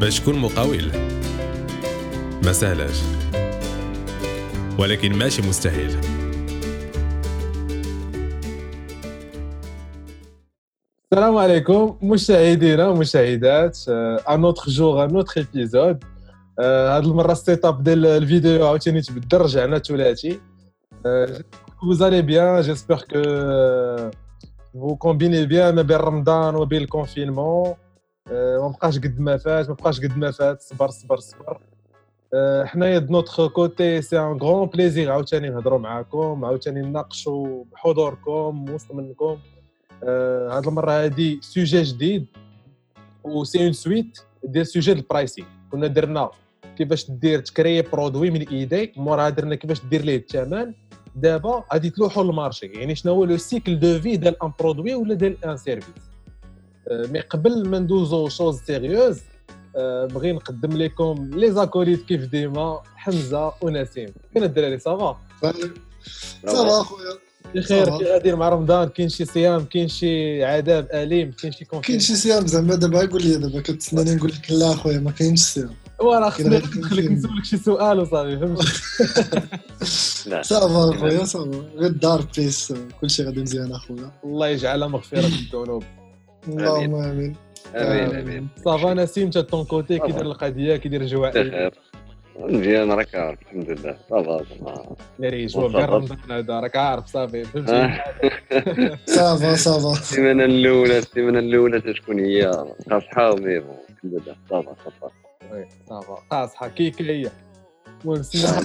باش تكون مقاول. ما سهلاش ولكن ماشي مستحيل. السلام عليكم مشاهدينا ومشاهدات. un autre jour un autre épisode هاد المرة ال setup ديال la vidéo عاوتاني تبدل رجعنا ثلاثي. vous allez bien j'espère que vous combinez bien ما بين رمضان وبين ال confinement ما بقاش قد ما فات ما بقاش قد ما فات. صبر صبر صبر. حنايا de notre côté c'est un grand plaisir. عاوتاني نهضروا معاكم عاوتاني نناقشوا بحضوركم وسط منكم. هاد المرة هادي sujet جديد و c'est une suite ديال sujet ال pricing. كنا درنا كيفاش دير تكري produit من إيديك موراها درنا كيفاش دير ليه الثمن دابا غادي تلوحوا المارشي. يعني شنو هو le cycle de vie ديال un produit ولا ديال un service mais قبل ما ندوزو choses sérieuses بغي نقدم لكم les acolytes كيف ديما حمزة ونسيم. فين الدراري؟ ça va ça va اخويا بخير كي غادير مع رمضان كاين شي صيام كاين شي عذاب أليم كاين شي كونفير كاين شي صيام زعما دابا قول لي دابا كتسناني نقول لك لا اخويا ما كاينش صيام. وأنا خصني ندخلك نسولك شي سؤال وصافي فهمتي ça va اخويا ça va غير الدار بيس كلشي غادي مزيان أخويا. الله يجعلها مغفرة الذنوب. اللهم آمين. آمين آمين. ça va نسيم de ton côté كي داير القضية كي داير الجواء بخير مزيان راك عارف الحمد لله. ça va ça va. ناري جوا رمضان هذا راك عارف صافي. فهمتي آه. صافا صافا. السيمانة الأولى السيمانة الأولى تتكون هي قاصحة وميرو الحمد لله. صافا صافا. وي، صافا. قاصحة كيكه هي. المهم سمع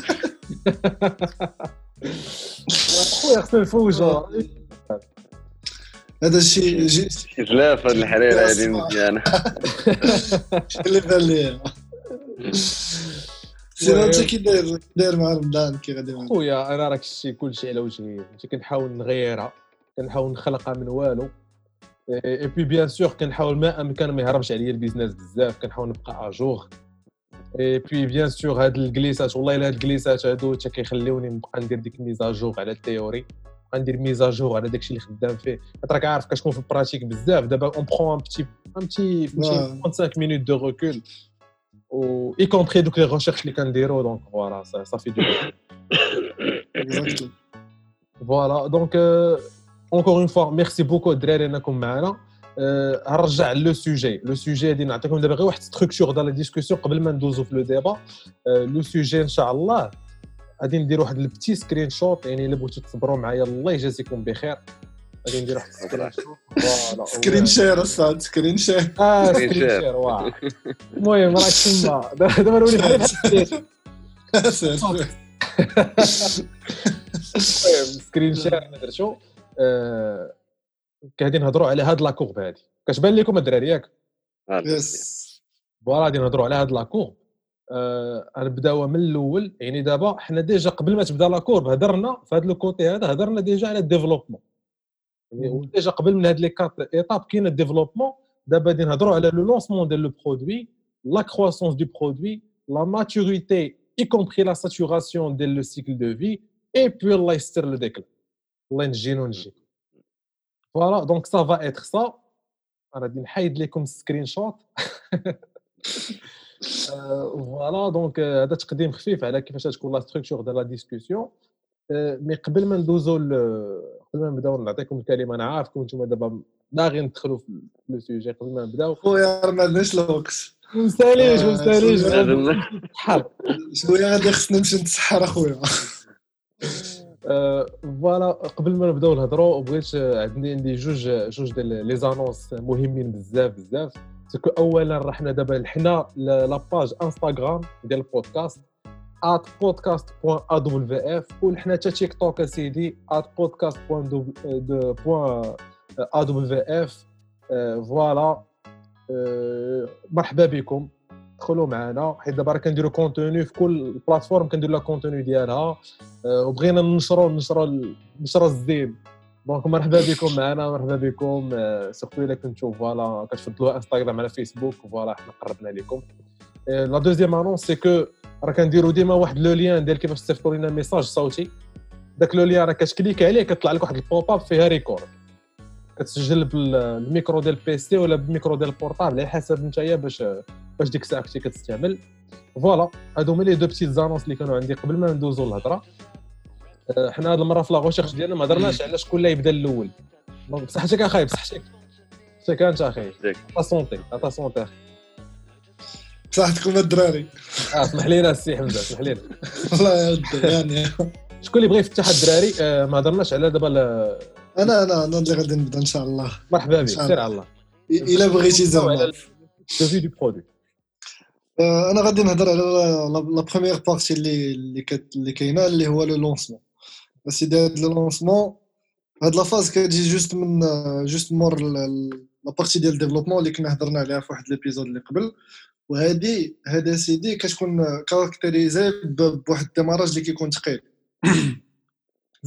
خويا خصنا نفوجوا هذا الشيء جي- شي زلاف هاد الحريره هادي مزيانه اللي بان لي. سير انت كي داير داير مع رمضان كي غادي مع خويا أنا راك الشيء كلشي على وجهي. فهمتي كنحاول نغيرها كنحاول نخلقها من والو. et puis bien sûr كنحاول ما أمكن ما يهربش عليا ال business بزاف كنحاول نبقى à jour et puis bien sûr هاد الجليسات والله إلا هاد الجليسات هادو حتى كيخليوني نبقى ندير ديك mise à jour على ال théorie. نبقى ندير mise à jour على داكشي اللي خدام فيه. حيت راك عارف كتكون في ال pratique بزاف. دابا on prend un petit un petit آه. 35 minutes de recul و y compris donc les recherches اللي كنديرو donc voilà صافي de Exactement. voilà donc encore une fois merci beaucoup الدراري انكم معنا أه، هنرجع le sujet le sujet غادي نعطيكم دابا غير واحد structure ديال la discussion قبل ما ندوزو في le débat le sujet ان شاء الله غادي ندير واحد ال petit screenshot يعني إلا بغيتو تصبروا معايا الله يجازيكم بخير. غادي ندير واحد ال screenshot voilà screen share اصاحبي screen share آه screen screen share. واه المهم راك تما. دابا نولي بحال screen share درتو. آه، غادي نهضروا على هاد la courbe هادي. كتبان لكم الدراري ياك؟ yes voilà غادي نهضروا على هاد لاكورب. آه غنبداو من الأول يعني دابا حنا déjà قبل ما تبدا la courbe هضرنا في هذا ال côté هذا هضرنا déjà على ال développement. يعني déjà قبل من هاد les quatre étapes كاين ال développement دابا غادي نهضروا على le lancement ديال le produit la croissance de produit la maturité y compris la saturation ديال le cycle de vie et puis الله يستر le déclin الله ينجينا ونجيكم voilà donc ça va être ça أنا غادي نحيد لكم ال screenshot voilà donc هذا تقديم خفيف على كيفاش تكون la structure ديال la discussion mais قبل ما ندوزو قبل ما نبداو نعطيكم الكلمة أنا عارفكم أنتم دابا باغيين تدخلوا في le sujet قبل ما نبداو. خويا ما عندناش الوقت ما نساليش ما نساليش شوية غادي خصنا نمشي نتسحر اخويا voilà قبل ما نبداو نهضروا بغيت عندي عندي جوج جوج ديال les annonces مهمين بزاف بزاف. ce que voilà راه حنا دابا حنا la page انستغرام ديال ال podcast at podcast.awf وحنا حتى تيك توك اسيدي at podcast.awf Voilà. آه، مرحبا بكم. دخلوا معنا. حيت دابا راه كنديروا contenu في كل plateforme كنديروا le contenu ديالها. آه، وبغينا ننشروا ننشروا ننشروا الزين. donc مرحبا بكم معنا مرحبا بكم. آه، سيرتو إلا كنتو voilà كتفضلوا انستغرام على فيسبوك voilà حنا قربنا لكم آه، la deuxième annonce c'est que راه كنديروا ديما واحد le lien ديال كيفاش تصيفطوا لنا message صوتي. داك le lien راه كت clique عليه كيطلع لك واحد ال pop-up فيها record كتسجل بالميكرو ديال ال PC ولا بالميكرو ديال ال portable على حسب نتايا باش فاش ديك الساعة كنتي كتستعمل. voilà هادو هما les deux petites annonces اللي كانوا عندي قبل ما ندوزو للهضرة. حنا هاد المرة في la recherche ديالنا ما هضرناش على شكون اللي يبدا الأول. donc بصحتك اخاي بصحتك بصحتك انت اخاي. ta santé ta santé أخي. بصحتكم الدراري. آه اسمح لينا السي حمزة اسمح لينا. والله يا يعني. شكون اللي بغى يفتح الدراري؟ آه، ما هضرناش على دابا أنا أنا أنا اللي غادي نبدأ إن شاء الله. مرحبا بك سير على الله. إلا بغيتي زعما. الدوفي de produit آه، أنا غادي نهضر على la première partie اللي اللي كاينة اللي هو le lancement سيدي هاد le lancement هاد la phase كتجي juste من juste مور ال- ال- la partie ديال ال développement اللي كنا هضرنا عليها في واحد l'épisode اللي قبل وهادي هذا سيدي كتكون caractérisée بواحد ال démarrage اللي كيكون ثقيل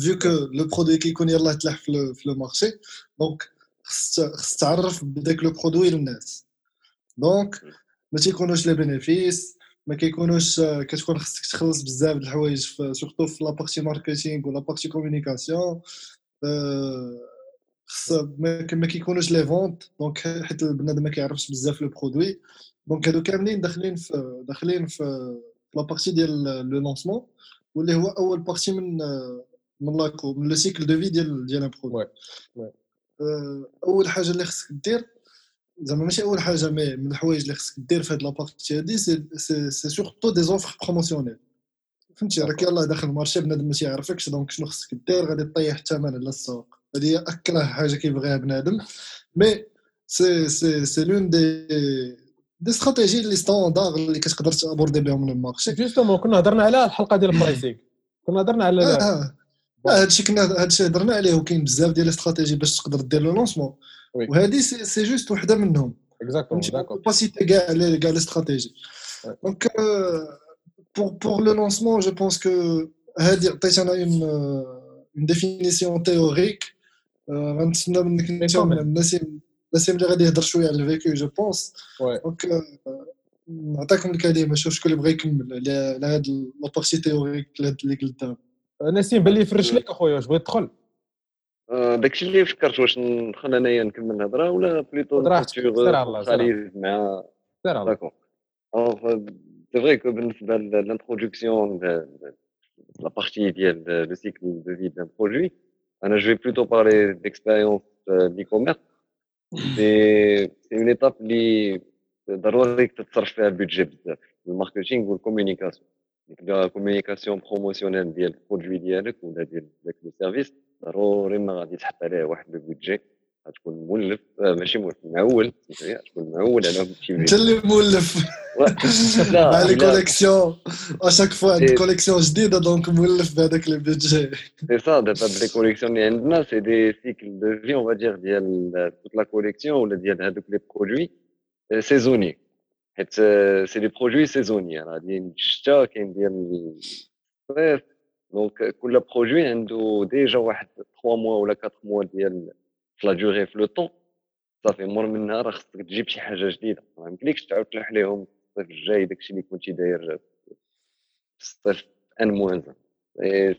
vu que le produit كيكون يلاه تلاح في le marché donc خص تعرف بداك le produit للناس donc ما تيكونوش les bénéfices ما كيكونوش آه، كتكون خصك تخلص بزاف د الحوايج surtout في la partie marketing ولا partie communication. خص ما كيكونوش les ventes donc حيت البنادم ما كيعرفش بزاف le produit. donc هادو كاملين داخلين في داخلين في la partie ديال le lancement واللي هو أول partie من آه، من لاكو من le cycle de vie ديال ديال un produit. آه، أول حاجة اللي خصك دير زعما ماشي أول حاجة mais من الحوايج اللي خصك دير في هاد la partie هادي c'est surtout des offres promotionnelles فهمتي؟ راك يلاه داخل ال marché بنادم ما تيعرفكش donc شنو خصك دير؟ غادي طيح الثمن على السوق. هي أكره حاجة كيبغيها بنادم. mais c'est c'est c'est l'une des des stratégies اللي standard اللي كتقدر ت aborder بهم ال marché. justement كنا هضرنا على الحلقة ديال ال pricing كنا هضرنا على آه آه. هادشي كنا هادشي هضرنا عليه وكاين بزاف ديال ال stratégies باش تقدر دير le lancement. وهذه سي سي جوست وحده منهم exactement فهمتي d'accord pas citer كاع les كاع les stratégies Ouais. donc pour pour le lancement je pense que هذه عطيت أنا une une définition théorique غنتسنى منك انت Mais quand même. نسيم نسيم اللي غادي يهضر شوية على الفيكو je pense Ouais. donc نعطيكم الكلمة شوف شكون اللي بغى يكمل على على هاد la partie théorique اللي قلت دابا نسيم باللي يفرش لك اخويا واش بغيت تدخل آه، داكشي اللي فكرت واش ندخل انايا نكمل الهضرة ولا بليتو راحتك، سير على الله، سير على خليل مع سير على D'accord. Alors, euh, c'est vrai que بالنسبة ل- l'introduction de, de la partie ديال le cycle de vie d'un produit, أنا je vais plutôt parler d'expérience euh, d'e-commerce. C'est c'est une étape اللي ضروري تتصرف فيها ال budget بزاف ال marketing وال communication la communication promotionnelle ديال ال produit ديالك ولا ديال داك le service ضروري ما غادي تحط عليه واحد le budget غتكون مولف آه ماشي مولف معول سميتو تكون معول على شي أنت اللي مولف. لا مع لي إلا- collection à chaque fois عندك إيه. collection جديدة donc مولف بهذاك les budgets C'est ça, دابا بلي collection اللي عندنا c'est des cycles de vie on va dire ديال toute la collection ولا ديال هذوك les produits saisonniers حيت c'est des produits saisonniers راه ديال الشتا كاين ديال الصيف donc كل produit عنده déjà واحد 3 موا ولا 4 موا ديال في la durée في le temps صافي مور منها راه خصك تجيب شي حاجة جديده ما يمكنلكش تعاود تلوح ليهم الصيف الجاي داكشي اللي كنتي داير في الصيف au moins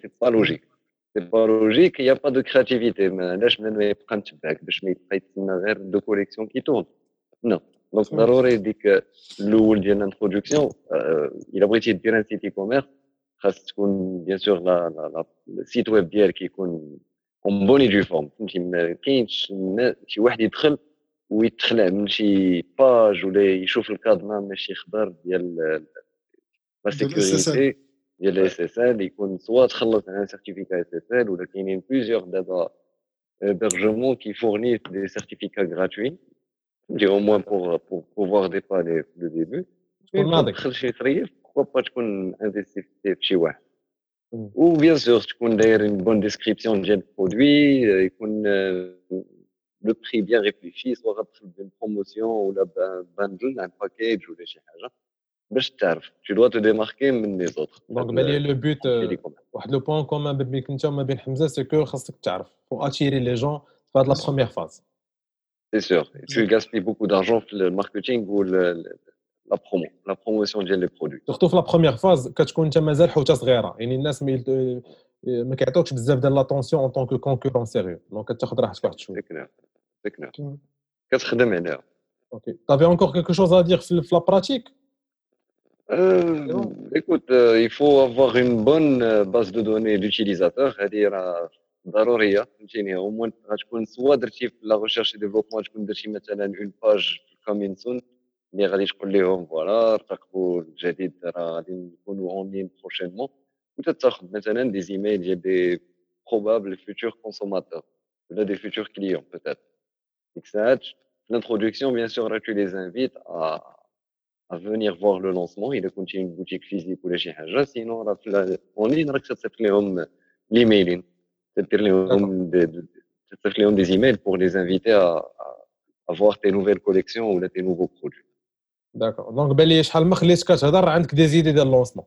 c'est pas logique c'est pas logique y a pas de créativité علاش بنادم يبقى متبعك باش ما يبقى يتسنى غير deux collections كي تون نو donc صح. ضروري ديك الأول ديال ال introduction الا بغيتي دير un site e-commerce خاص تكون bien sûr la la la ال site web ديالك يكون en bonne et due forme فهمتي ما كاينش نا- شي واحد يدخل ويتخلع من شي page ولا يشوف ال cadenas من شي خبر ديال لا ديال SSL. sécurité ديال SSL يكون soit تخلص على certificat SSL ولا كاينين plusieurs دابا hébergements qui fournissent des certificats gratuits au moins pour, pour pouvoir dépanner le début. شكون ناضي تدخل شي صريف pourquoi pas تكون investi في شي واحد مم. و bien sûr تكون داير une bonne description ديال ال produit يكون le prix bien réfléchi soit غتدخل بين promotion ولا bundle un package ولا شي حاجة باش تعرف tu dois te démarquer من les autres donc بالي le but واحد le point commun ما بينك انت وما بين حمزه c'est que خاصك تعرف. faut attirer les gens في هاد la première phase C'est sûr. Tu gaspilles beaucoup d'argent pour le marketing ou le- le- la promo, la promotion des produits. سورتو في لا بروميير فاز كتكون انت مازال حوته صغيره يعني الناس ما يلت- ما كيعطوكش بزاف ديال لاتونسيون اون طونك كونكورون سيريو دونك كتاخذ راحتك واحد شويه C'est clair. C'est clair. تمام. كتخدم عليها Ok. Tu avais encore quelque chose à dire sur la pratique euh, écoute, euh, il faut avoir une bonne euh, base de données d'utilisateurs. C'est-à-dire, ضروريه فهمتيني au moins غتكون soit درتي في la recherche et développement تكون درتي مثلا une page coming soon اللي غادي تقول لهم voilà راقبوا الجديد راه غادي نكونوا en ligne prochainement وانت تاخذ مثلا des emails ديال des probables futurs consommateurs ولا des futurs clients peut-être ديك الساعات في ال introduction bien sûr tu les invites à à venir voir le lancement. إلا كنتي une boutique physique ولا شي حاجة sinon راه في en ligne راك تصيفط لهم ليميلين تصيفط لهم تصيفط لهم des emails pour les inviter à, à voir tes nouvelles collections ou tes nouveaux produits. d'accord donc بان لي شحال ما خليتك كتهضر عندك des idées ديال ال lancement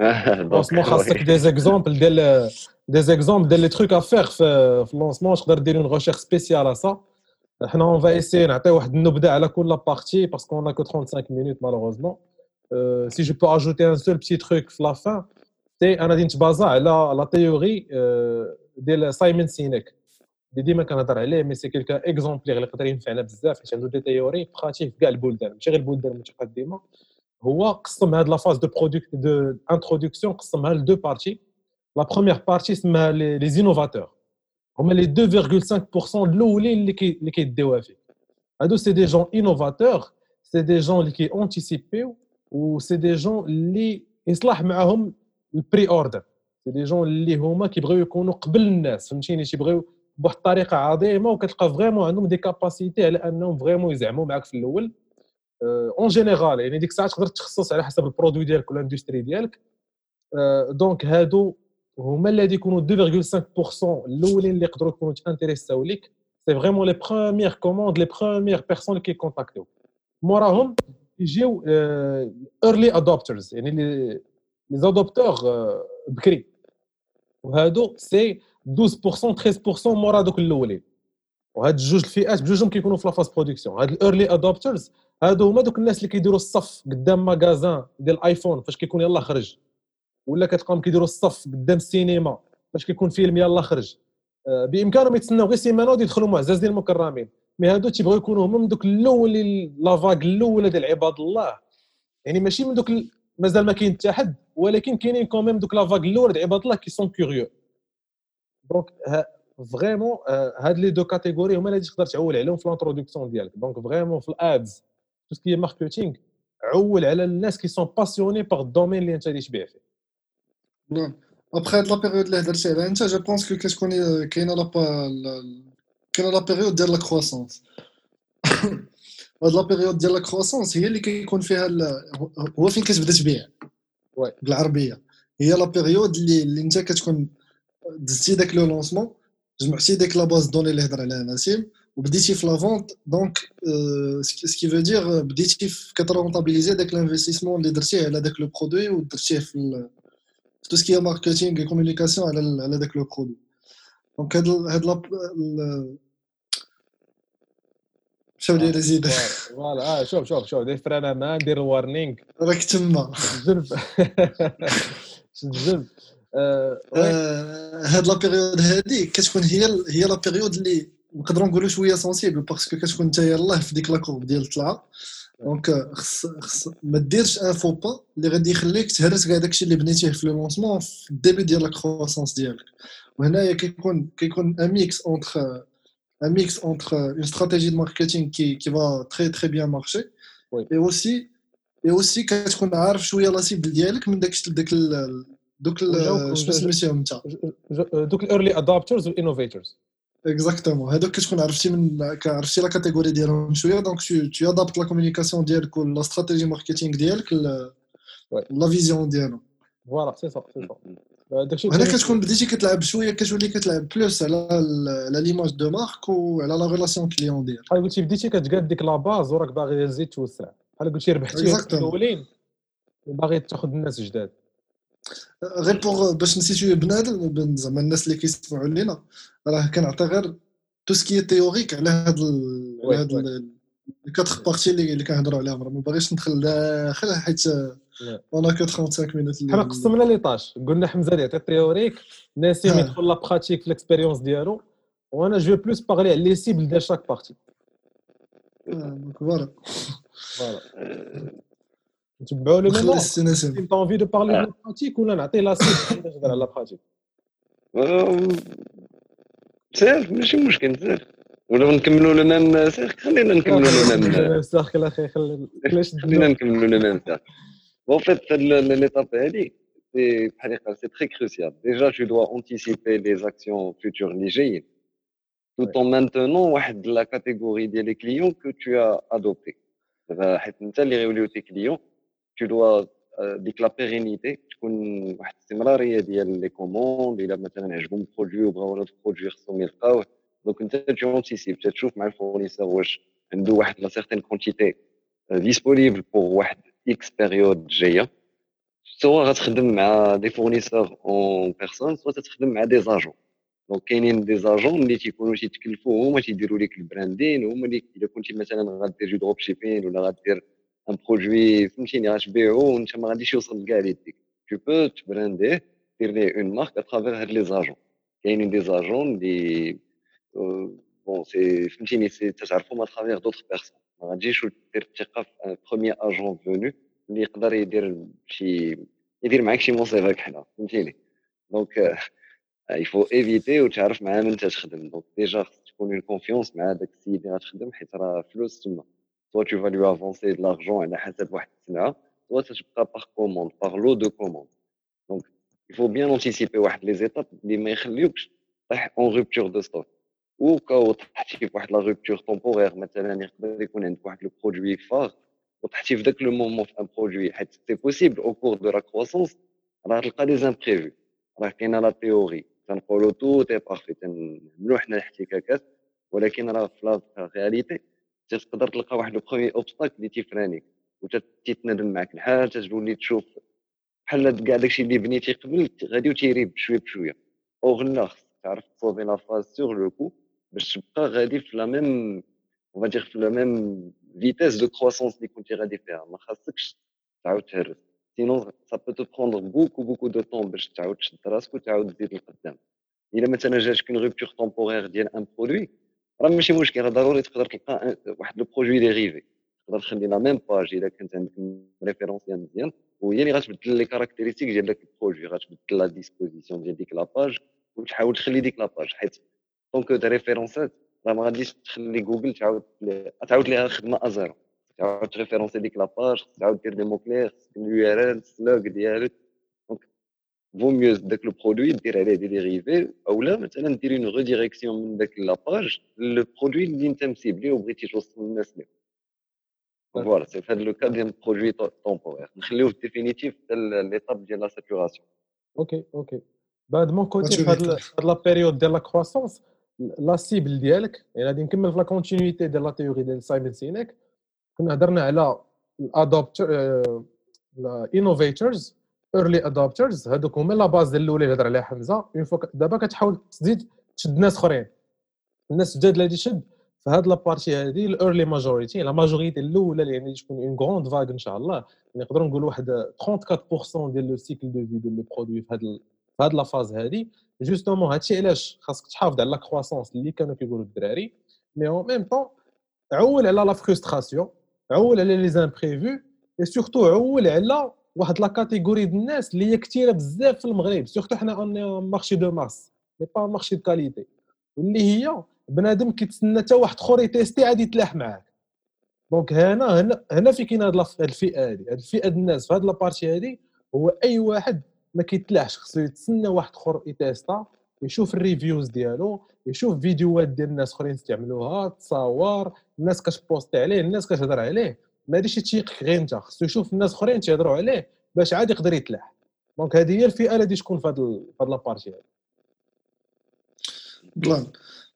ال lancement خاصك des exemples ديال des exemples ديال les trucs à faire في ال lancement تقدر دير une recherche spéciale على سا حنا on va essayer نعطي واحد النبذه على كل partie parce que on a que 35 minutes malheureusement si je peux ajouter un seul petit truc في la fin si أنا غادي نتبازا على la théorie ديال Simon Sinek اللي ديما كنهضر عليه mais c'est quelqu'un exemplaire اللي يقدر ينفعنا بزاف حيت عنده des théories pratiques في كاع البلدان. ماشي غير البلدان المتقدمه هو قسم هاد la phase de product de introduction قسمها ل deux parties la première partie سماها les innovateurs هما لي 2.5% الأولين اللي كي اللي كيديوها فيه. هادو c'est des gens innovateurs c'est des gens اللي كي اونتيسيبيو و c'est des gens اللي يصلح معاهم ال pre-order c'est des gens اللي هما كيبغيو يكونوا قبل الناس فهمتيني تيبغيو بواحد الطريقة عظيمه وكتلقى vraiment عندهم des capacités على انهم vraiment يزعموا معاك في الأول en général يعني ديك الساعة تقدر تخصص على حسب ال produit ديالك ولا ال industrie ديالك donc هادو هما اللي غادي يكونوا 2.5% الاولين اللي يقدروا يكونوا تانتيريساو ليك c'est vraiment les premières commandes les premières personnes اللي كيكونتاكتيو موراهم يجيو early adopters يعني les les adopteurs بكري وهادو c'est 12% 13% مورا دوك الأولين. وهاد جوج الفئات بجوجهم كيكونوا في la phase production. هاد ال early adopters هادو هما دوك الناس اللي كيديروا الصف قدام magasin ديال ال iPhone فاش كيكون يلاه خرج. ولا كتلقاهم كيديروا الصف قدام السينما فاش كيكون فيلم يلاه خرج. آه، بإمكانهم يتسناو غير سيمانه ويدخلوا معززين المكرمين. mais هادو تيبغيو يكونوا هما من دوك الأول la vague الأولى ديال عباد الله. يعني ماشي من دوك مازال ما كاين حتى حد ولكن كاينين quand même دوك la vague الاولى ديال عباد الله qui sont curieux donc vraiment هاد les deux catégories هما اللي تقدر تعول عليهم في l'introduction ديالك. donc vraiment في ال ads tout ce qui marketing عول على الناس qui sont passionnés par ال domaine اللي انت غادي تبيع فيه. نعم ابخي هاد la période اللي هضرتي عليها انت je pense que كتكون كاينة la كاينة la période ديال la croissance هاد la période ديال la croissance هي اللي كيكون فيها هو فين كتبدا تبيع؟ بالعربية. هي la période اللي, اللي انت كتكون دزتي داك le lancement جمعتي ديك la base de données اللي هضر عليها نسيم وبديتي في la vente. donc ce qui veut dire بديتي كترونطابيليزي داك l'investissement اللي درتيه على داك le produit ودرتيه في tout ce qui marketing communication على على داك le produit donc هاد هاد شوف لي زيد voilà. شوف شوف شوف. دير frein à main دير warning راك تما. جرب جرب هاد لا période هادي كتكون هي هي la période اللي نقدروا نقولوا شوية sensible parce que كتكون انت يلاه في ديك la courbe ديال الطلعة. دونك خص خص ما ديرش un faux pas اللي غادي يخليك تهرس كاع داكشي اللي بنيتيه في le lancement في ال début ديال la croissance ديالك. وهنايا كيكون كيكون un mix entre un mix entre une stratégie de marketing qui qui va très très bien marcher et aussi et aussi كتكون عارف شوية la cible ديالك من داك داك دوك شنو سميتيهم انت دوك ال early adopters وال innovators exactement هذوك كتكون عرفتي من عرفتي la catégorie ديالهم شوية donc tu adaptes la communication ديالك ولا stratégie marketing ديالك la vision ديالهم voilà c'est صح c'est صح هنا كتكون بديتي كتلعب شوية كتولي كتلعب plus على على l'image de marque وعلى la relation client ديالك. بحال قلتي بديتي كتقاد ديك la base وراك باغي تزيد توسع. بحال قلتي ربحتي الأولين وباغي تاخذ الناس جداد. غير pour باش نسيتو بنادم زعما الناس اللي كيسمعوا لينا راه كنعطي غير tout ce qui théorique على هاد على هاد الكاتخ بارتي اللي اللي كنهضروا عليهم راه ما باغيش ندخل داخل حيت أنا كو 35 مينوت حنا قسمنا لي طاش قلنا حمزة يعطي تيوريك ناسيم يدخل لا براتيك في الاكسبيريونس ديالو. وأنا جو بلوس باغلي على لي سيبل ديال شاك بارتي دونك فوالا فوالا نتبعوا لو السنسم انت انفي دو بارلي آه. دو براتيك ولا نعطي لا سيت باش نهضر على براتيك آه، سير ماشي مشكل سير ولا نكملوا le même سير خلينا نكملوا le même cercle أخي خلينا نكملوا le même سير. Bon en fait l'étape هادي c'est بحال قال c'est très crucial déjà tu dois anticiper les actions futures اللي جايين tout en maintenant واحد la catégorie ديال les clients que tu as adopté دابا حيت انت اللي غيوليو tes clients tu dois آه، ديك la pérennité تكون واحد الاستمراريه ديال les commandes الا مثلا عجبهم ال produit وبغاو هذا ال produit خصهم يلقاوه donc انت tu anticipes تشوف مع ال fournisseur واش عنده واحد la certaine quantité disponible pour واحد X période جاية soit غتخدم مع des fournisseurs en personne soit تخدم مع des agents donc كاينين des agents اللي تيكونوا تيتكلفوا هما تيديروا لك ال branding هما اللي الا كنتي مثلا غدير du dropshipping ولا غدير un produit فهمتيني غتبيعو وانت ما غاديش يوصل لكاع ليديك tu peux تبرانديه دير ليه une marque à travers هاد les agents كاينين des agents اللي bon c'est فهمتيني c'est تعرفهم à travers d'autres personnes ما غاديش دير الثقه في un premier agent venu اللي يقدر يدير شي يدير معاك شي مصيبه كحله فهمتيني donc il faut éviter وتعرف مع من تخدم donc déjà خص تكون en confiance مع داك السيد اللي غتخدم حيت راه فلوس تما soit tu vas lui avancer de l'argent على حسب واحد السلعه soit تبقى par commande par lot de commandes donc il faut bien anticiper واحد les étapes اللي ما يخليوكش طيح اون رupture دو ستوك أو كاو طحتي في واحد لا رupture temporaire مثلا يقدر يكون عندك واحد le produit phare وطحتي في ذاك le moment في un produit حيت c'est possible au cours de la croissance راه تلقى des imprévus راه كاينة la théorie تنقولوا tout est parfait تنعملوا حنا الاحتكاكات ولكن راه في la réalité تقدر تلقى واحد le premier obstacle اللي تيفرانيك وتتندم معاك الحال تولي تشوف بحال كاع داكشي اللي بنيتي قبل غادي وتيري بشويه بشويه or là خصك تعرف تصوبي la phase sur le coup باش تبقى غادي في la même اون دير في la même vitesse de croissance اللي كنتي غادي فيها ما خاصكش تعاود تهرس sinon ça peut te prendre beaucoup beaucoup de temps باش تعاود تشد راسك وتعاود تزيد لقدام الا مثلا جاتك اون رupture temporaire ديال un produit راه ماشي مشكل راه ضروري تقدر تلقى un- واحد le produit dérivé تقدر تخلي la même page الا كانت عندك référentiel مزيان وهي اللي غتبدل les caractéristiques ديال داك ال produit غتبدل la disposition ديال ديك la page وتحاول تخلي ديك la page حيت donc دي ريفيرونسات راه ما غاديش تخلي جوجل تعاود لي- تعاود ليها الخدمه à zéro تعاود تريفيرونسي ديك la page تعاود دير des mots clés ال URL ال slug ديالك donc faut mieux داك le produit دير عليه des dérivés اولا مثلا ديري une redirection من داك la page le produit اللي انت مسيبلي وبغيتي توصل للناس ليه voilà c'est fait هذا le cas ديال produit temporaire نخليوه في définitif حتى l'étape ديال la saturation OK OK بعد mon côté في Maturité. هاد هاد la période ديال la croissance la cible ديالك يعني غادي نكمل في la continuité ديال la théorie ديال سايمون سينيك كنا هضرنا على ال adopters ال innovators early adopters هذوك هما la base ديال الأولى اللي هضر عليها حمزة. une fois دابا كتحاول تزيد تشد ناس أخرين. الناس الجداد اللي غادي تشد في هاد la partie هادي ال early majority la majorité الأولى اللي يعني تكون une grande vague إن شاء الله. نقدروا نقولوا واحد 34% ديال le cycle de vie ديال لو برودوي في هاد ال- في هاد لا فاز هادي. justement هادشي علاش خاصك تحافظ على la croissance اللي كانوا كيقولوا الدراري. mais en même temps عول على la frustration عول على les imprévus et surtout عول على واحد la catégorie ديال الناس اللي هي كثيرة بزاف في المغرب. surtout حنا un marché de masse mais pas marché de qualité واللي هي بنادم كيتسنى حتى واحد آخر يتيستي عاد يتلاح معاك. donc هنا هنا هنا في كاين هاد الفئة هادي. هاد الفئة ديال الناس في هاد la partie هادي هو أي واحد ما كيتلاحش خصو يتسنى واحد آخر يتيستا يشوف ال reviews ديالو يشوف فيديوهات ديال الناس أخرين استعملوها تصاور الناس كتبوستي عليه الناس كتهضر عليه. ما غاديش يتيقك غير انت خصو يشوف الناس أخرين تيهضروا عليه باش عاد يقدر يتلاح. donc هذه هي الفئة اللي تكون في هاد la partie هادي بلان.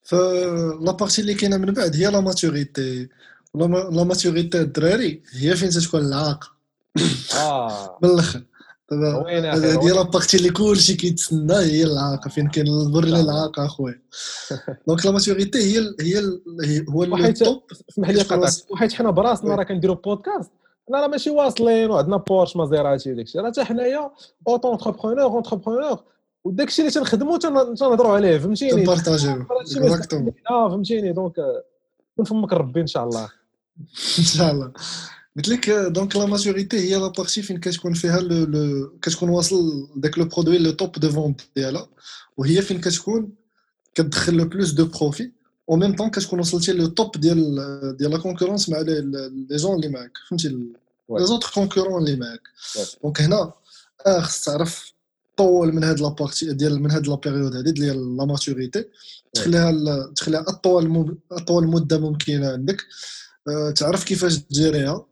ف la partie اللي كاينة من بعد هي la maturité la maturité الدراري هي فين تتكون العاقة. آه. من الأخر. دابا la partie اللي كلشي كيتسنى هي العاقة. فين كاين البر العاقة أخويا؟ donc la maturité هي ال- هي ال- هي- هو وحيت ال top. اسمح لي قطعك وحيت حنا براسنا. راه كنديروا بودكاست حنا راه ماشي واصلين وعندنا بورش مازيراتي وداك الشيء راه حتى حنايا auto-entrepreneur entrepreneur وداك الشيء اللي تنخدموا تن- تنهضروا عليه فهمتيني؟ تبارطاجيو exactement آه فهمتيني. donc آه، من فمك ربي إن شاء الله. إن شاء الله. قلت لك donc la maturité هي la partie فين كتكون فيها كتكون واصل داك le produit le top de vente ديالها وهي فين كتكون كتدخل le plus de profit au même temps كتكون وصلتي le top ديال ديال la concurrence مع les gens اللي معاك فهمتي les autres concurrents اللي معاك donc هنا آه خص تعرف طول من هاد la partie ديال من هاد la période هادي ديال la maturité تخليها تخليها أطول أطول مدة ممكنة عندك. تعرف كيفاش ت gérer يها؟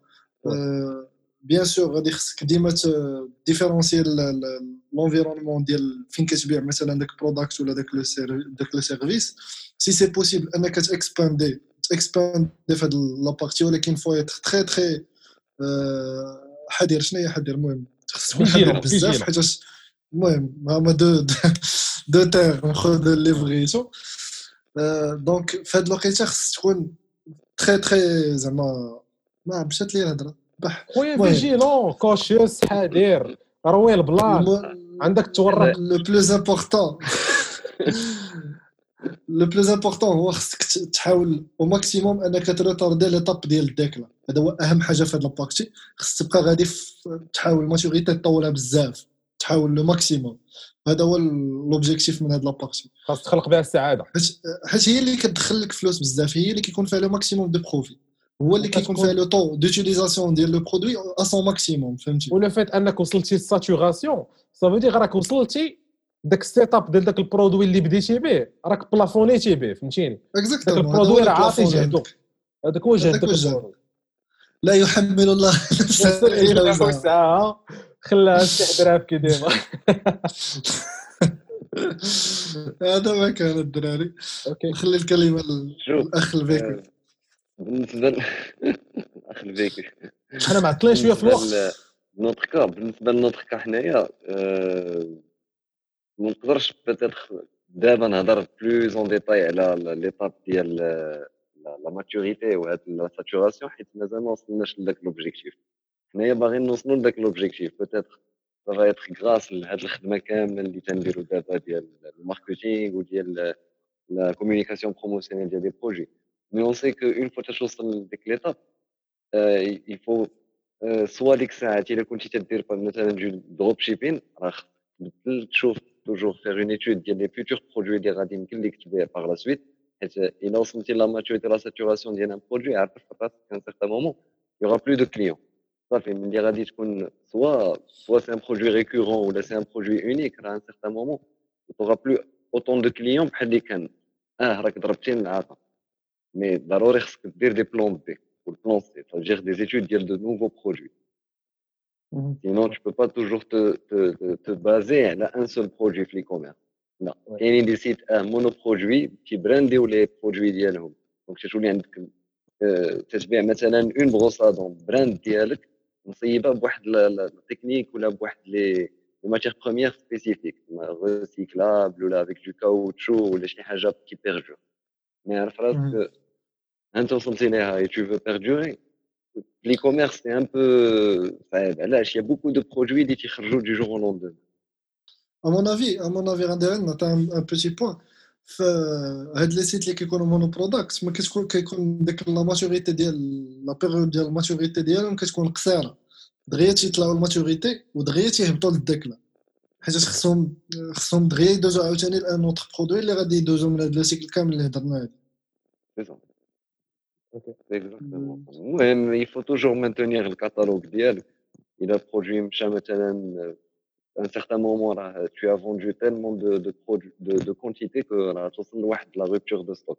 bien sûr غادي خصك ديما différencier l'environnement ديال فين كتبيع مثلا داك ال product ولا داك داك le service si c'est possible أنك ت expander ت expander في هاد la partie ولكن faut être très très حذر. شنو هي حذر؟ المهم خصك تكون حذر بزاف حيتاش المهم هما دو دو تير ناخذ اللي بغيتو donc في هاد الوقيتة خصك تكون très très زعما ما مشات لي الهضرة. خويا vigilant cautious حذر رد البال عندك تورق. le plus important le plus important هو خصك تحاول au maximum أنك ت retarder l'étape ديال ال déclin هذا هو أهم حاجة في هذا ال partie خصك تبقى غادي تحاول maturité تطولها بزاف. تحاول le maximum هذا هو l'objectif من هاد la partie خاص تخلق بها السعادة. حيت هي اللي كتدخل لك فلوس بزاف. هي اللي كيكون فيها le maximum de profit هو اللي كيكون فيها le taux d'utilisation ديال le produit à son maximum فهمتي؟ ولا فات انك وصلتي لل saturation صافي دي راك وصلتي داك ال setup ديال داك ال produit اللي بديتي به راك plafonné تي به فهمتيني؟ داك ال produit راه عاطي جهدو هذاك هو جهدك لا يحمل الله نفسه إلا وسعها. خلاها تحضرها في ديما هذا ما كان الدراري. خلي الكلمة للاخ البيكر بالنسبة الاخ البيكر أنا معطلين شوية في الوقت nous autres بالنسبة ل nous autres حنايا ما نقدرش دابا نهضر plus en détail على l'étape ديال la maturité وهاد la saturation حيت مازال ما وصلناش لذاك l'objectif حنايا باغيين نوصلوا لذاك l'objectif peut-être ça va être grâce لهاد الخدمة كامل اللي تنديرو دابا ديال ال marketing وديال la communication promotionnelle ديال les projets mais on sait qu'une fois توصل لديك l'étape il faut soit ديك الساعات الا كنتي تدير مثلا dropshipping راه تبدل تشوف toujours faire une étude ديال les futurs produits اللي غادي يمكن لك تبيع par la suite حيت الا وصلتي la maturité la saturation ديال un produit عرفت راسك qu'à un certain moment il y aura plus de clients صافي ملي غادي تكون soit soit c'est un produit récurrent ولا c'est un produit unique راه à un certain moment t'auras plus autant de clients بحال اللي كان آه راك ضربتي العاطه مي ضروري خصك دير des plans B وال plan C ت gérer des études ديال de nouveaux produits Sinon, tu ne peux pas toujours te, te, te, baser à un seul produit في l'e-commerce. لا كاينين des sites monoproduit كي brand يو les produits ديالهم donc تولي عندك تتبيع مثلا une brosse à dents brand ديالك مصيبه بواحد التكنيك ولا بواحد les les matières premières spécifiques recyclables ولا avec du caoutchouc ولا شي حاجة كي perdure mais عرف راسك انت وصلتي ليها et tu veux perdurer l'e-commerce c'est un peu là il y a beaucoup de produits qui sortent du jour au lendemain. À mon avis à mon avis on a un, petit point. هاد les sites اللي كيكونوا mono product ما كتكون كيكون ديك la maturité ديال la période ديال ال maturité ديالهم كتكون قصيره دغيا تيطلعوا ال maturité ودغيا تيهبطوا لل déclin حيت خصهم خصهم دغيا يدوزوا عاوتاني ل un autre produit اللي غادي يدوزوا من هاد le cycle كامل اللي هضرنا هذا المهم il faut toujours maintenir le catalogue ديالك الا برودوي مشى مثلا un certain moment là, tu as vendu tellement de de de, de quantité que راه توصل لواحد la rupture de stock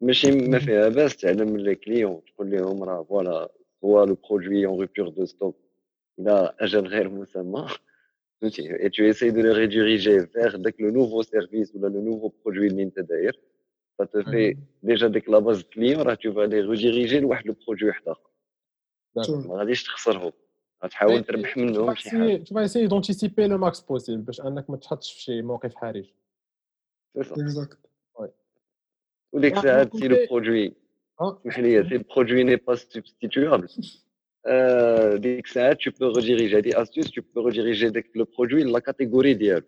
ماشي ما فيها باس تعلم لي كليون تقول لهم راه فوالا هو لو برودوي en rupture de stock الى اجل غير مسمى فهمتي et tu essayes de le rediriger vers داك le nouveau service ولا le nouveau produit اللي انت داير Ça te fait déjà dès que la base client tu vas les rediriger لواحد le produit ما غاديش تخسرهم. غتحاول تربح منهم شي حاجة. vas essayer d'anticiper le max possible باش انك ما تحطش في شي موقف حرج. exact وديك الساعات si le produit اسمح لي si ال produit n'est pas substituable ديك الساعات tu peux rediriger. هذه astuce tu peux rediriger داك le produit la catégorie ديالو.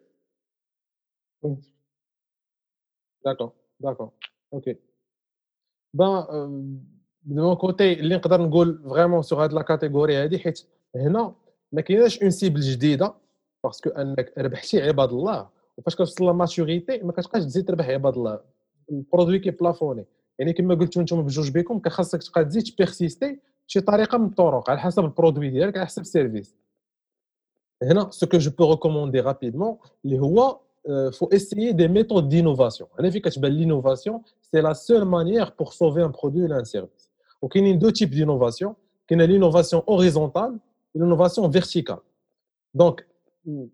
D'accord. Ok. Ben, euh, de mon côté اللي نقدر نقول vraiment sur هاد la catégorie هادي حيت هنا ما كايناش une cible جديده parce que انك ربحتي عباد الله وفاش كتوصل la maturité ما كتبقاش تزيد تربح عباد الله ال produit كي plafonner يعني كما قلتوا نتوما بجوج بكم كان خاصك تبقى تزيد ت persister بشي طريقه من الطرق على حسب ال produit ديالك على حسب ال service هنا ce que je peux recommander rapidement اللي هو faut essayer des méthodes d'innovation. En effet, l'innovation, c'est la seule manière pour sauver un produit ou un service. Donc, il y a deux types d'innovation. Il y a l'innovation horizontale et l'innovation verticale. Donc,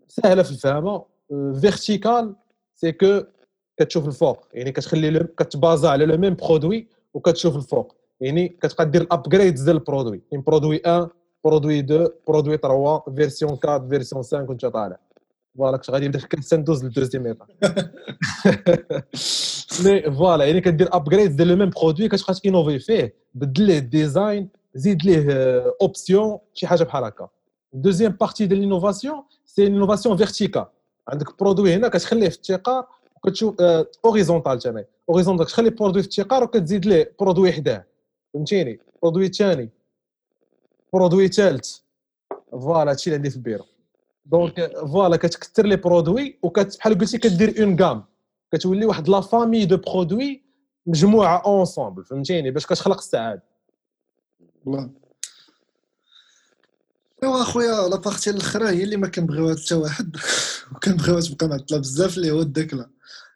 ça, vraiment vertical, c'est que كتشوف الفوق يعني كتخلي كتبازا على لو ميم برودوي وكتشوف الفوق يعني كتبقى دير الابجريد ديال البرودوي يعني برودوي 1 برودوي 2 برودوي 3 فيرسيون 4 فيرسيون 5 وانت طالع voilà كنت غادي نبدا كنت ندوز لل deuxième étape mais voilà يعني كدير upgrade ديال le même produit كتبقى ت innover فيه بدل ليه ال design زيد ليه option شي حاجة بحال هكا. deuxième partie ديال l'innovation c'est l'innovation verticale عندك produit هنا كتخليه في التقار وكتشوف horizontale ثاني horizontale كتخلي produit في التقار وكتزيد ليه produit حداه فهمتيني؟ produit ثاني produit ثالث voilà هادشي اللي عندي في ال bureau. donc voilà كتكثر les produits وبحال قلتي كدير une gamme كتولي واحد la famille de produits مجموعة ensemble فهمتيني؟ باش كتخلق السعادة. أيوا أخويا la partie الأخرى هي اللي ما كنبغيوها حتى واحد. وكنبغيوها تبقى معطله بزاف اللي هو ال déclin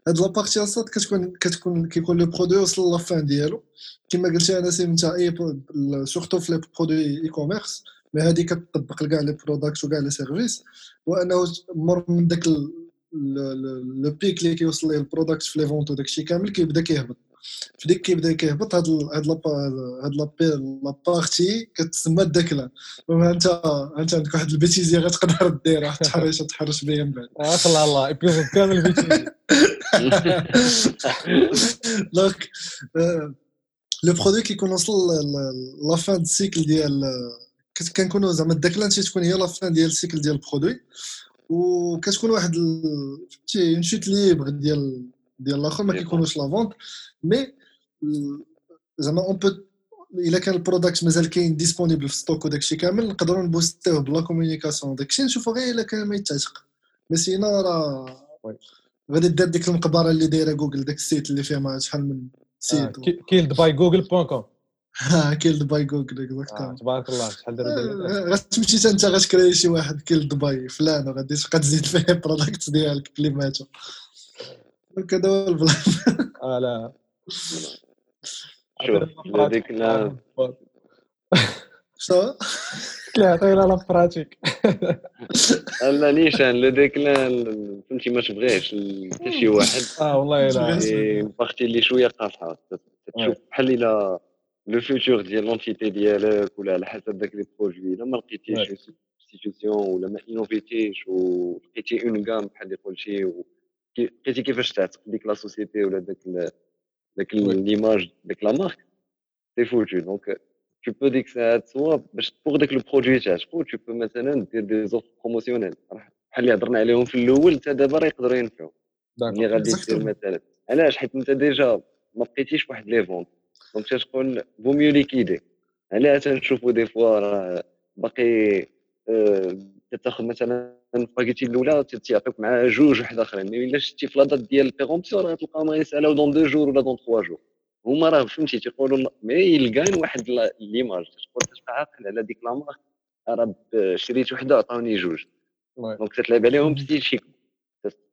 هاد la partie اصاط كتكون كتكون كيكون le produit وصل la fin ديالو. كما قلتي أنا c'est انت أي surtout في les produits e-commerce mais هادي كتطبق لكاع les products وكاع les services وأنه مر من داك le pic اللي كيوصل ليه ال product في les ventes وداكشي كامل كيبدا كيهبط. في ديك كيبدا كيهبط هاد هاد هاد la partie كتسمى ال déclin انت انت عندك واحد البيتيزي غتقدر ديرها تحرش تحرش بيا من بعد الله الله épisode كامل بيتيزي donc le produit كيكون وصل la fin cycle ديال كنكونوا زعما ال déclin تكون هي la fin ديال ال cycle ديال ال produit وكتكون واحد فهمتي en chute libre ديال ديال الآخر ما كيكونوش la vente mais زعما on peut إلا كان ال product مازال كاين disponible في stock وداكشي كامل نقدروا ن boost يوه بلا communication داكشي نشوفوا غير إلا كان ما يتعتق. mais sinon راه غادي دير ديك المقبرة اللي دايرة جوجل داك ال site اللي فيه ما شحال من site killed by Google point com killed by Google exactement تبارك الله شحال داروا غتمشي انت غتكري شي واحد killed by فلان وغادي تبقى تزيد فيه ال product ديالك اللي ماتوا. هكذا هو ال plan آه لا. شوف هذيك لا. شنو لا عطينا la pratique لا نيشان le déclin فهمتي ما تبغيش حتى شي واحد. آه والله لا. partie اللي شوية قاصحة. تشوف بحال إلا le futur ديال l'entité ديالك ولا على حسب داك les projets الا ما لقيتيش solution ولا ما innov يتيش ولقيتي une gamme بحال اللي قلت شي لقيتي كيفاش تعتق ديك la société ولا داك داك l'image داك la marque c'est foutu donc tu peux ديك الساعات soit باش تبوغ داك ال produit تعشقو tu peux مثلا دير des offres promotionnelles بحال اللي هضرنا عليهم في الأول حتى دابا راه يقدروا ينفعوا ملي غادي دير مثلا علاش حيت انت déjà ما بقيتيش واحد les ventes donc تتقول vaut mieux liquider علاه تنشوفوا des fois راه باقي تاخذ مثلا باكيتي الأولى تيعطيوك مع جوج واحد أخرين. mais إلا شتي في la date ديال ال péremption راه تلقاهم يسالوا dans deux jours ولا dans trois jours هما راه فهمتي تيقولوا mais يلقاين واحد l'image تقول تبقى عاقل على ديك la marque راه شريت وحدة عطاوني جوج. donc تتلعب عليهم psychologique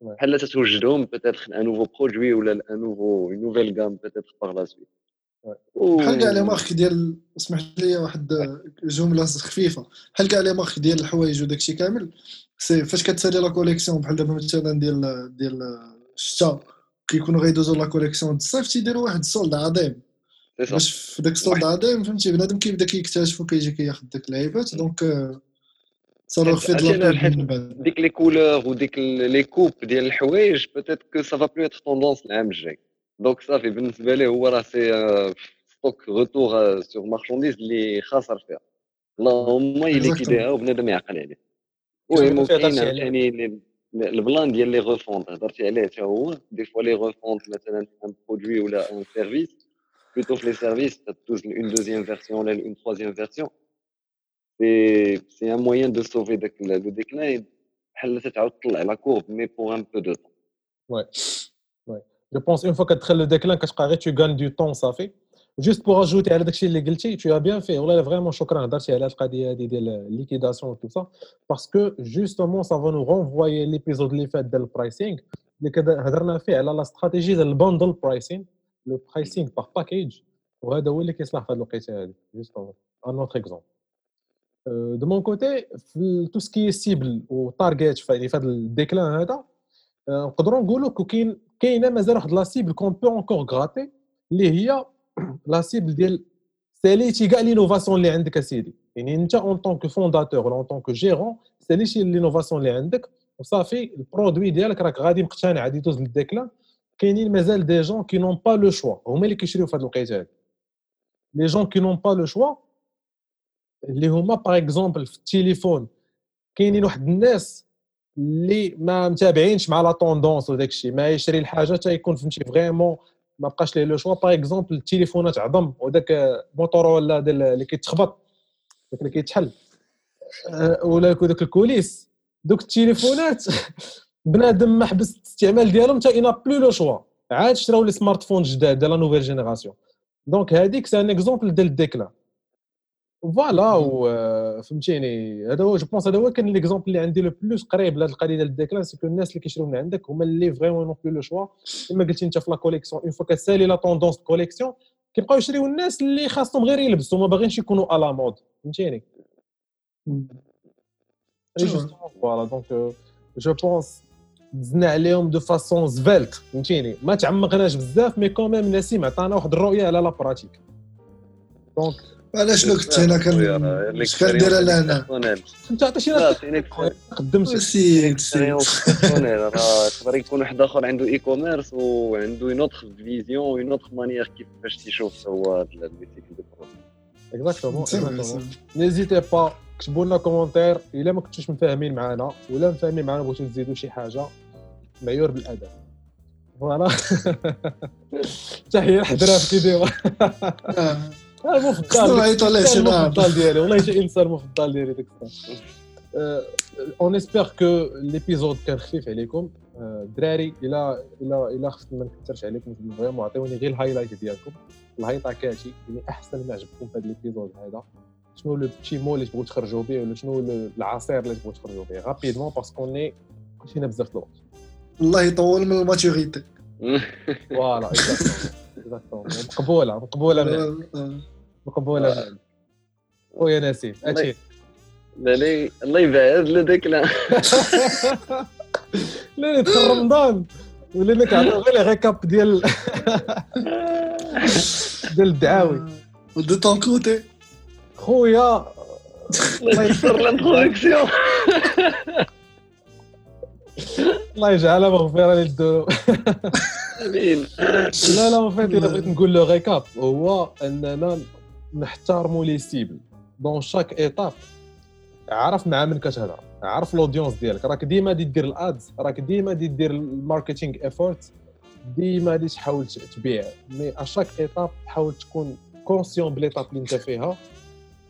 بحال تتوجدهم peut-être un nouveau produit ولا ان نوفو نوفيل غام بيتيتر باغ لا سويت بحال كاع les marques ديال اسمح لي واحد جمله خفيفه بحال كاع les marques ديال الحوايج وداكشي كامل؟ c'est فاش كتسالي la collection بحال دابا مثلا ديال ديال الشتا كيكونوا غيدوزو la collection الصيف تيديروا واحد ال solde عظيم. باش في داك ال solde عظيم فهمتي بنادم كيبدا كيكتشف وكيجي كياخذ داك اللعيبات donc صاروا في ديك les couleurs وديك les coupes ديال الحوايج peut-être que ça va plus être tendance العام الجاي donc صافي بالنسبة ليه هو راه c'est stock retour sur marchandise اللي خاسر فيها اللهم الا كيديرها وبنادم يعقل عليه المهم كاين عاوتاني البلان ديال لي غوفونت هضرتي عليه حتى هو دي فوا لي غوفونت مثلا ان برودوي ولا ان سيرفيس plutôt que les services, tu as une deuxième version, une troisième version. C'est un moyen de sauver le déclin. La courbe, mais pour un peu de temps. Ouais. Ouais. Je pense une fois que tu as le déclin, tu gagnes du temps, ça fait. Juste pour ajouter à ce que tu as bien fait. Vraiment, شكرا هضرتي على القضية هذه ديال liquidation tout ça parce que justement ça va nous renvoyer l'épisode اللي فات ديال ال pricing اللي هضرنا فيه على la stratégie ديال ال bundle pricing le pricing par package وهذا هو اللي كيصلح في هذه الوقيته هذه justement un autre exemple de mon côté في tout ce qui cible و target في هذا ال déclin هذا نقدروا نقولوا كاين كاينة مازال واحد la cible qu'on peut encore gratter اللي هي la cible ديال ساليتي كاع les innovations اللي عندك أسيدي. يعني أنت en tant que fondateur ولا en tant que gérant ساليتي les innovations اللي عندك وصافي ال produit ديالك راك غادي مقتنع غادي يدوز لل déclin كاينين مازال des gens qui n'ont pas le choix هما اللي كيشريو في هذه الوقيته هذه les gens qui n'ont pas le choix اللي هما par exemple في التليفون كاينين واحد الناس اللي ما متابعينش مع la tendance وداك الشيء. ما يشري الحاجة حتى يكون فهمتي vraiment ما بقاش ليه le choix. par exemple التليفونات عظم وداك موتورولا ديال اللي كيتخبط داك اللي كيتحل. أه، ولا داك ال coulisse. دوك التليفونات بنادم ما حبس الاستعمال ديالهم حتى on a plus le choix عاد شراو les smartphones جداد ديال la nouvelle génération donc هذيك c'est un exemple ديال ال déclin voilà وفهمتيني هذا هو je pense هذا هو كان l'exemple اللي عندي le plus قريب لهذه القضية ديال ال déclin c'est que الناس اللي كيشريو من عندك هما اللي vraiment n'ont plus le choix كما قلتي انت في la collection une fois كتسالي la tendance collection كيبقاو يشريو الناس اللي خاصهم غير يلبسوا ما باغينش يكونوا à la mode فهمتيني؟ voilà donc je pense دزنا عليهم de façon زفالت فهمتيني؟ ما تعمقناش بزاف mais quand même نسيم عطانا واحد الرؤية على la pratique donc علاش لو كنت هنا كان اش كندير أنا؟ هنا أنت عطيتينا قدمت. c'est يقدر يكون واحد آخر عنده e-commerce وعنده une autre vision une autre manière كيفاش تيشوف هو الميتيك دو exactement n'hésitez pas كتبوا لنا commentaire إلا ما كنتوش مفاهمين معنا ولا مفاهمين معنا بغيتو تزيدوا شي حاجة معيور بالأدب. voilà تحية الحضره في كيديروا المفضل المفضل ديالي. والله شي إنسان المفضل ديالي ديك الساعة. on espère que l'épisode كان خفيف عليكم. الدراري الا الا الا خفت ما نكثرش عليكم vraiment عطيوني غير ال highlight ديالكم. الهايطاكاتي يعني أحسن ما عجبكم في هذا l'épisode هذا. شنو le petit mot اللي تبغوا تخرجوا به ولا شنو العصير اللي تبغوا تخرجوا به rapidement parce que ني مشينا بزاف الوقت الله يطول من ال maturité voilà exactement مقبولة مقبولة مقبولة. خويا نسيم أشي. لا الله يبعد لديك لا. لا دخل رمضان. ولا لك غير ريكاب ديال ديال الدعاوي. ودو طون كوتي. خويا. الله يسر الانتروداكسيون الله يجعلها مغفرة للذنوب. آمين. لا لا فيت إلا بغيت نقول لو ريكاب هو أننا نحترموا les cibles dans chaque étape عرف مع من كتهضر عرف l'audience ديالك. راك ديما دي دير ال ads راك ديما دي دير ال marketing effort ديما دي تحاول تبيع. mais à chaque étape حاول تكون conscient ب l'étape اللي أنت فيها.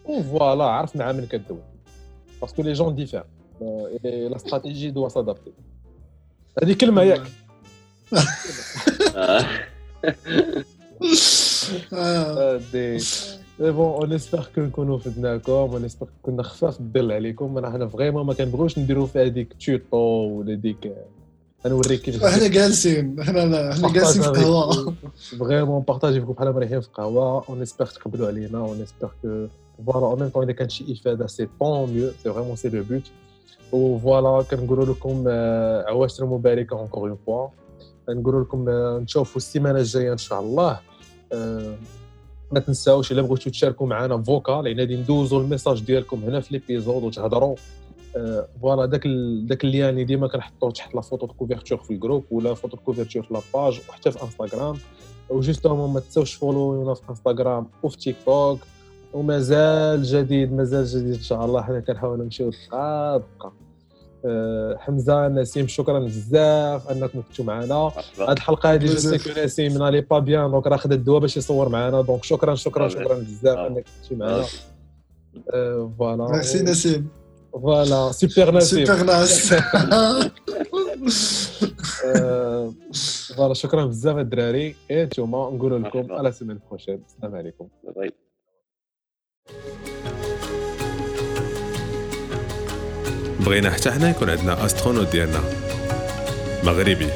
و voilà عرف مع من كدوي. parce que les gens diffèrent la stratégie doit s'adapter هذه كلمة ياك. et bon on espère que نكونوا فدناكم on espère كنا خفاف الظل عليكم حنا vraiment ما كنبغيوش نديروا في هذيك tuto ولا ديك غنوريك كيف إحنا جالسين إحنا إحنا جالسين في قهوه vraiment partager فيكم بحال مريحين في قهوه on espère تقبلوا علينا اون اسبيغ كو فوالا en même temps اذا كانت شي افاده c'est tant mieux c'est vraiment c'est le but و voilà كنقولوا لكم عواشر مباركه encore une fois نقولوا لكم نشوفوا السيمانه الجايه ان شاء الله ما تنساوش إلا بغيتوا تشاركوا معنا vocal يعني غادي ندوزوا ال message ديالكم هنا في l'épisode وتهضروا voilà داك داك اللي ديما كنحطوه تحت la photo de couverture في ال groupe و la photo de couverture في la page وحتى في انستغرام و justement ما تنساوش follow ونا في انستغرام وفي تيك توك ومازال جديد مازال جديد إن شاء الله. حنا كنحاولوا نمشيو آه، حمزة نسيم شكرا بزاف انكم كنتوا معنا. هاد الحلقة. je sais نسيم n'allait pas bien donc راه خد الدواء باش يصور معنا. donc شكرا شكرا آه، شكرا بزاف آه. أنك كنتي معنا. آه، voilà. merci نسيم. voilà. super نسيم. سوبر ناس. آه، voilà شكرا بزاف الدراري. إيه نتوما نقولوا لكم. à la semaine prochaine السلام عليكم. bye. بغينا حتى حنا يكون عندنا astronaute ديالنا مغربي.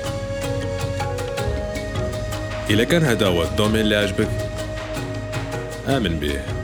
إلا كان هذا هو ال domaine اللي عجبك آمن به.